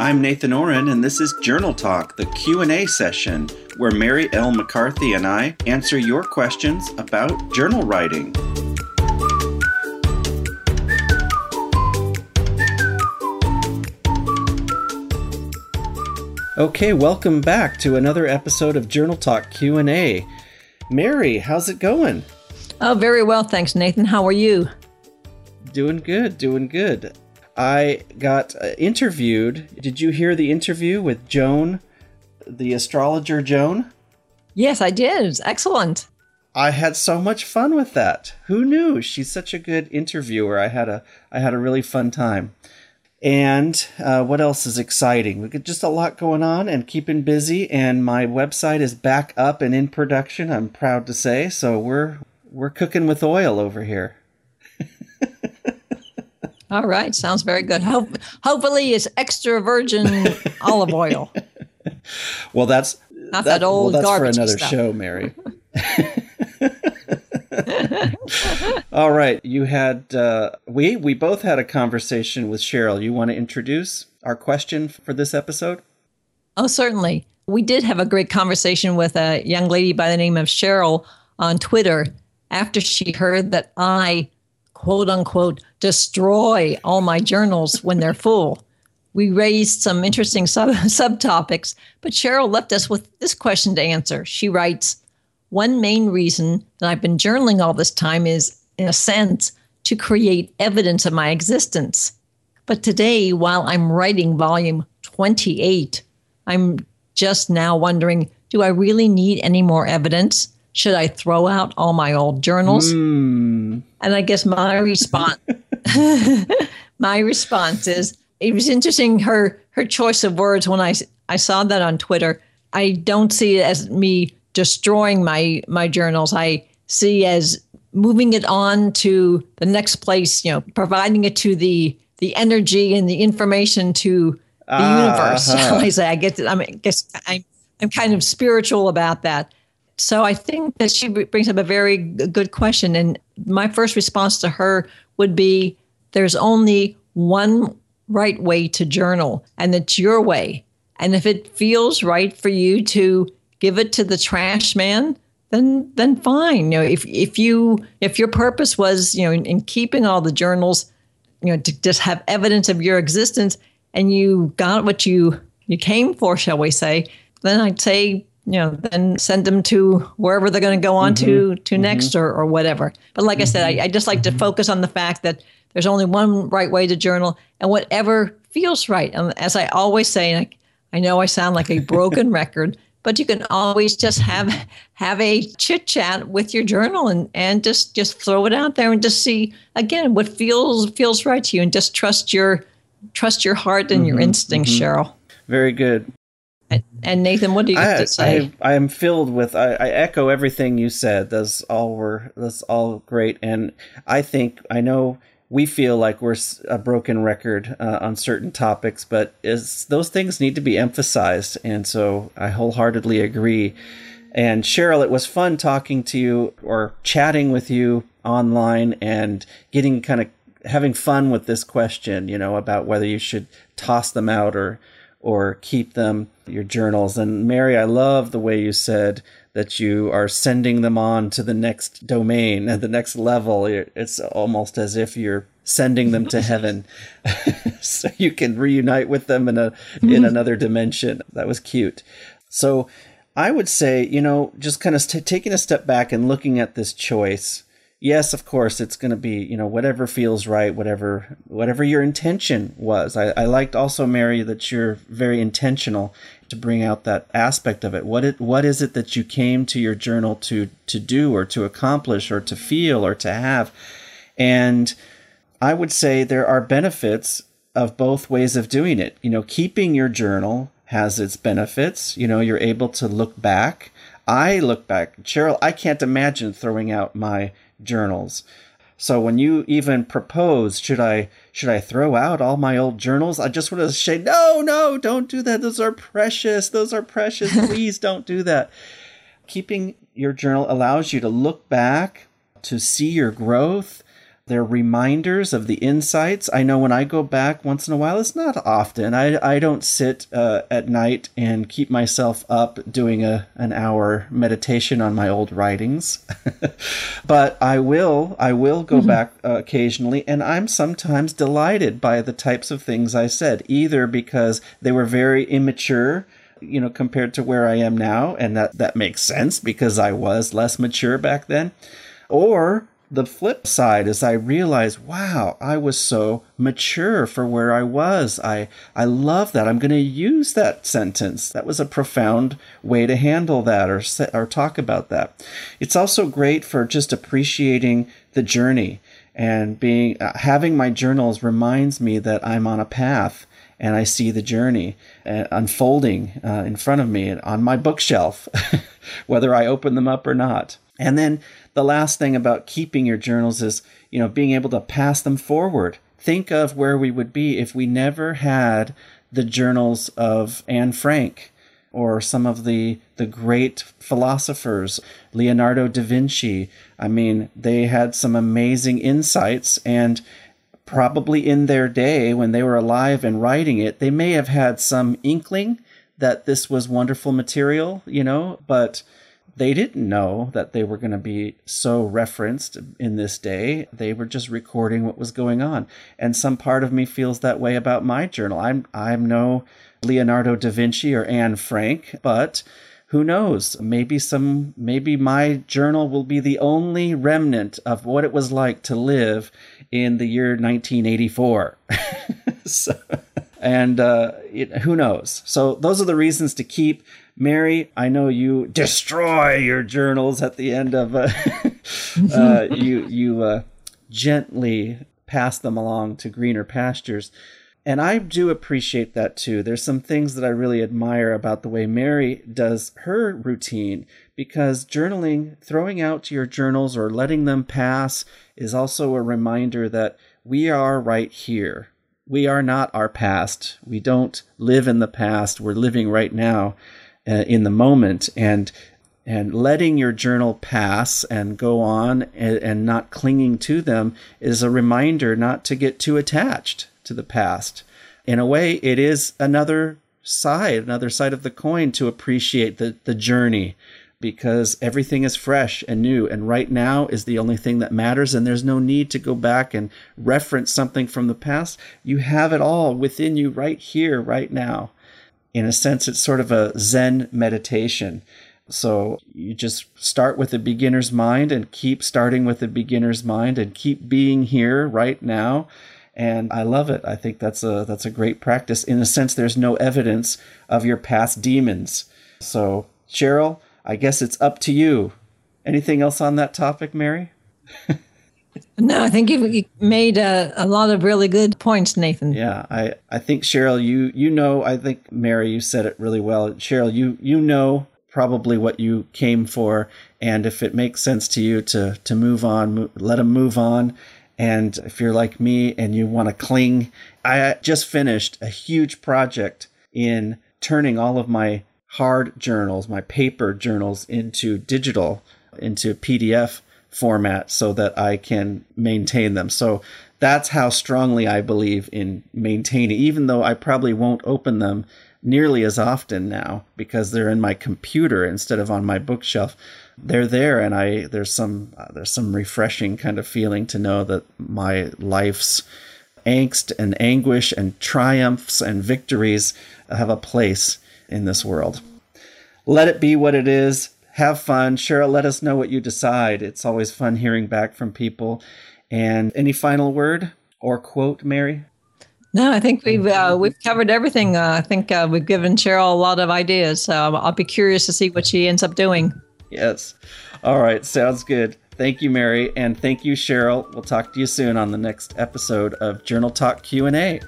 I'm Nathan Ohren, and this is Journal Talk, the Q&A session, where Mari L. McCarthy and I answer your questions about journal writing. Okay, welcome back to another episode of Journal Talk Q&A. Mari, how's it going? Oh, very well, thanks, Nathan. How are you? Doing good, doing good. I got uh, interviewed. Did you hear the interview with Joan, the astrologer Joan? Yes, I did. Excellent. I had so much fun with that. Who knew? She's such a good interviewer. I had a I had a really fun time. And uh, what else is exciting? We got just a lot going on and keeping busy. And my website is back up and in production. I'm proud to say. So we're we're cooking with oil over here. All right, sounds very good. Hope, hopefully, it's extra virgin olive oil. Well, that's not that, that old well, that's for another stuff. show, Mari. All right, you had uh, we we both had a conversation with Cheryl. You want to introduce our question for this episode? Oh, certainly. We did have a great conversation with a young lady by the name of Cheryl on Twitter after she heard that I quote unquote destroy all my journals when they're full. We raised some interesting sub- subtopics, but Cheryl left us with this question to answer. She writes, one main reason that I've been journaling all this time is, in a sense, to create evidence of my existence. But today, while I'm writing volume 28, I'm just now wondering do I really need any more evidence? Should I throw out all my old journals? Mm. And I guess my response my response is it was interesting her her choice of words when I I saw that on Twitter. I don't see it as me destroying my my journals. I see as moving it on to the next place, you know, providing it to the the energy and the information to the uh, universe. Uh-huh. I say I get I, mean, I guess I'm I'm kind of spiritual about that. So I think that she brings up a very good question. And my first response to her would be there's only one right way to journal, and it's your way. And if it feels right for you to give it to the trash man, then then fine. You know, if if you if your purpose was, you know, in, in keeping all the journals, you know, to just have evidence of your existence and you got what you you came for, shall we say, then I'd say, you know, then send them to wherever they're going to go on mm-hmm. to to mm-hmm. next or, or whatever. But like mm-hmm. I said, I, I just like to focus on the fact that there's only one right way to journal and whatever feels right. And as I always say, and I, I know I sound like a broken record, but you can always just have have a chit chat with your journal and and just just throw it out there and just see again what feels feels right to you and just trust your trust your heart and mm-hmm, your instincts, mm-hmm. Cheryl. Very good. And, Nathan, what do you have to say? I, I am filled with. I, I, echo everything you said. Those all were. That's all great. And I think I know we feel like we're a broken record uh, on certain topics, but is those things need to be emphasized, and so I wholeheartedly agree. And Cheryl, it was fun talking to you or chatting with you online and getting kind of having fun with this question, you know, about whether you should toss them out or or keep them your journals. And Mari, I love the way you said that you are sending them on to the next domain the next level. It's almost as if you're sending them to heaven so you can reunite with them in a in mm-hmm. another dimension. That was cute. So I would say, you know, just kind of t- taking a step back and looking at this choice. Yes, of course, it's going to be, you know, whatever feels right, whatever whatever your intention was. I, I liked also, Mari, that you're very intentional to bring out that aspect of it. What it what is it that you came to your journal to to do or to accomplish or to feel or to have? And I would say there are benefits of both ways of doing it. You know, keeping your journal has its benefits. You know, you're able to look back. I look back, Cheryl, I can't imagine throwing out my journals. So when you even propose, should I should I throw out all my old journals? I just want to say, no, no, don't do that. Those are precious. Those are precious. Please don't do that. Keeping your journal allows you to look back, to see your growth, they're reminders of the insights. I know when I go back once in a while, it's not often. I, I don't sit uh, at night and keep myself up doing a an hour meditation on my old writings, but I will I will go mm-hmm. back uh, occasionally, and I'm sometimes delighted by the types of things I said, either because they were very immature you know, compared to where I am now. And that, that makes sense because I was less mature back then. Or the flip side is I realized, wow, I was so mature for where I was. I, I love that. I'm going to use that sentence. That was a profound way to handle that or, or talk about that. It's also great for just appreciating the journey and being, uh, having my journals reminds me that I'm on a path and I see the journey uh, unfolding uh, in front of me on my bookshelf, whether I open them up or not. And then the last thing about keeping your journals is, you know, being able to pass them forward. Think of where we would be if we never had the journals of Anne Frank or some of the the great philosophers, Leonardo da Vinci. I mean, they had some amazing insights and probably in their day when they were alive and writing it, they may have had some inkling that this was wonderful material, you know, but they didn't know that they were going to be so referenced in this day. They were just recording what was going on. And some part of me feels that way about my journal. I'm I'm no Leonardo da Vinci or Anne Frank, but who knows? Maybe some maybe my journal will be the only remnant of what it was like to live in the year 1984. so, and uh, it, who knows? So those are the reasons to keep Mari, I know you destroy your journals at the end of uh, uh, you you uh, gently pass them along to greener pastures. And I do appreciate that too. There's some things that I really admire about the way Mari does her routine because journaling, throwing out your journals or letting them pass is also a reminder that we are right here. We are not our past. We don't live in the past. We're living right now uh, in the moment and and letting your journal pass and go on and, and not clinging to them is a reminder not to get too attached to the past. In a way, it is another side, another side of the coin to appreciate the, the journey because everything is fresh and new. And right now is the only thing that matters. And there's no need to go back and reference something from the past. You have it all within you right here, right now in a sense, it's sort of a Zen meditation. So you just start with a beginner's mind and keep starting with a beginner's mind and keep being here right now. And I love it. I think that's a that's a great practice. In a sense, there's no evidence of your past demons. So Cheryl, I guess it's up to you. Anything else on that topic, Mari? No, I think you made a, a lot of really good points, Nathan. Yeah, I, I think Cheryl, you you know, I think Mari, you said it really well. Cheryl, you you know probably what you came for, and if it makes sense to you to to move on, let them move on. And if you're like me and you want to cling, I just finished a huge project in turning all of my hard journals, my paper journals, into digital, into PDF format so that I can maintain them. So that's how strongly I believe in maintaining, even though I probably won't open them nearly as often now because they're in my computer instead of on my bookshelf. They're there, and I there's some uh, there's some refreshing kind of feeling to know that my life's angst and anguish and triumphs and victories have a place in this world. Let it be what it is have fun. Cheryl, let us know what you decide. It's always fun hearing back from people. And any final word or quote, Mari? No, I think we've uh, we've covered everything. Uh, I think uh, we've given Cheryl a lot of ideas. So I'll be curious to see what she ends up doing. Yes. All right. Sounds good. Thank you, Mari, and thank you, Cheryl. We'll talk to you soon on the next episode of Journal Talk Q and A.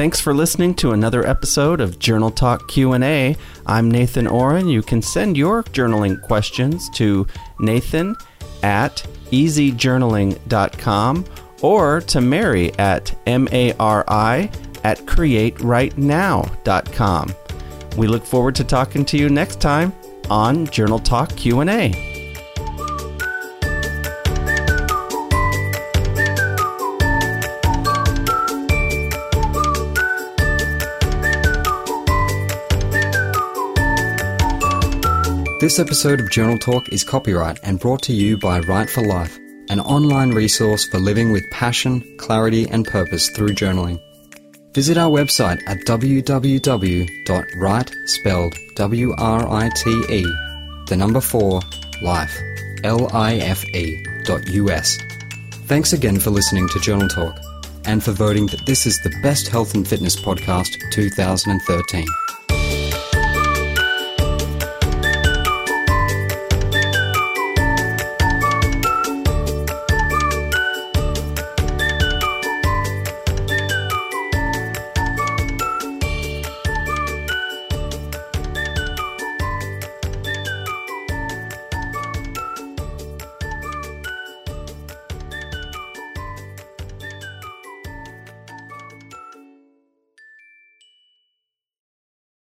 Thanks for listening to another episode of Journal Talk Q&A. I'm Nathan Ohren. You can send your journaling questions to nathan at easyjournaling.com or to Mari at M-A-R-I at createwritenow.com. We look forward to talking to you next time on Journal Talk Q&A. This episode of Journal Talk is copyright and brought to you by Write for Life, an online resource for living with passion, clarity, and purpose through journaling. Visit our website at www.write, spelled W-R-I-T-E, the number 4, life, L-I-F-E, dot U-S. Thanks again for listening to Journal Talk and for voting that this is the best health and fitness podcast 2013.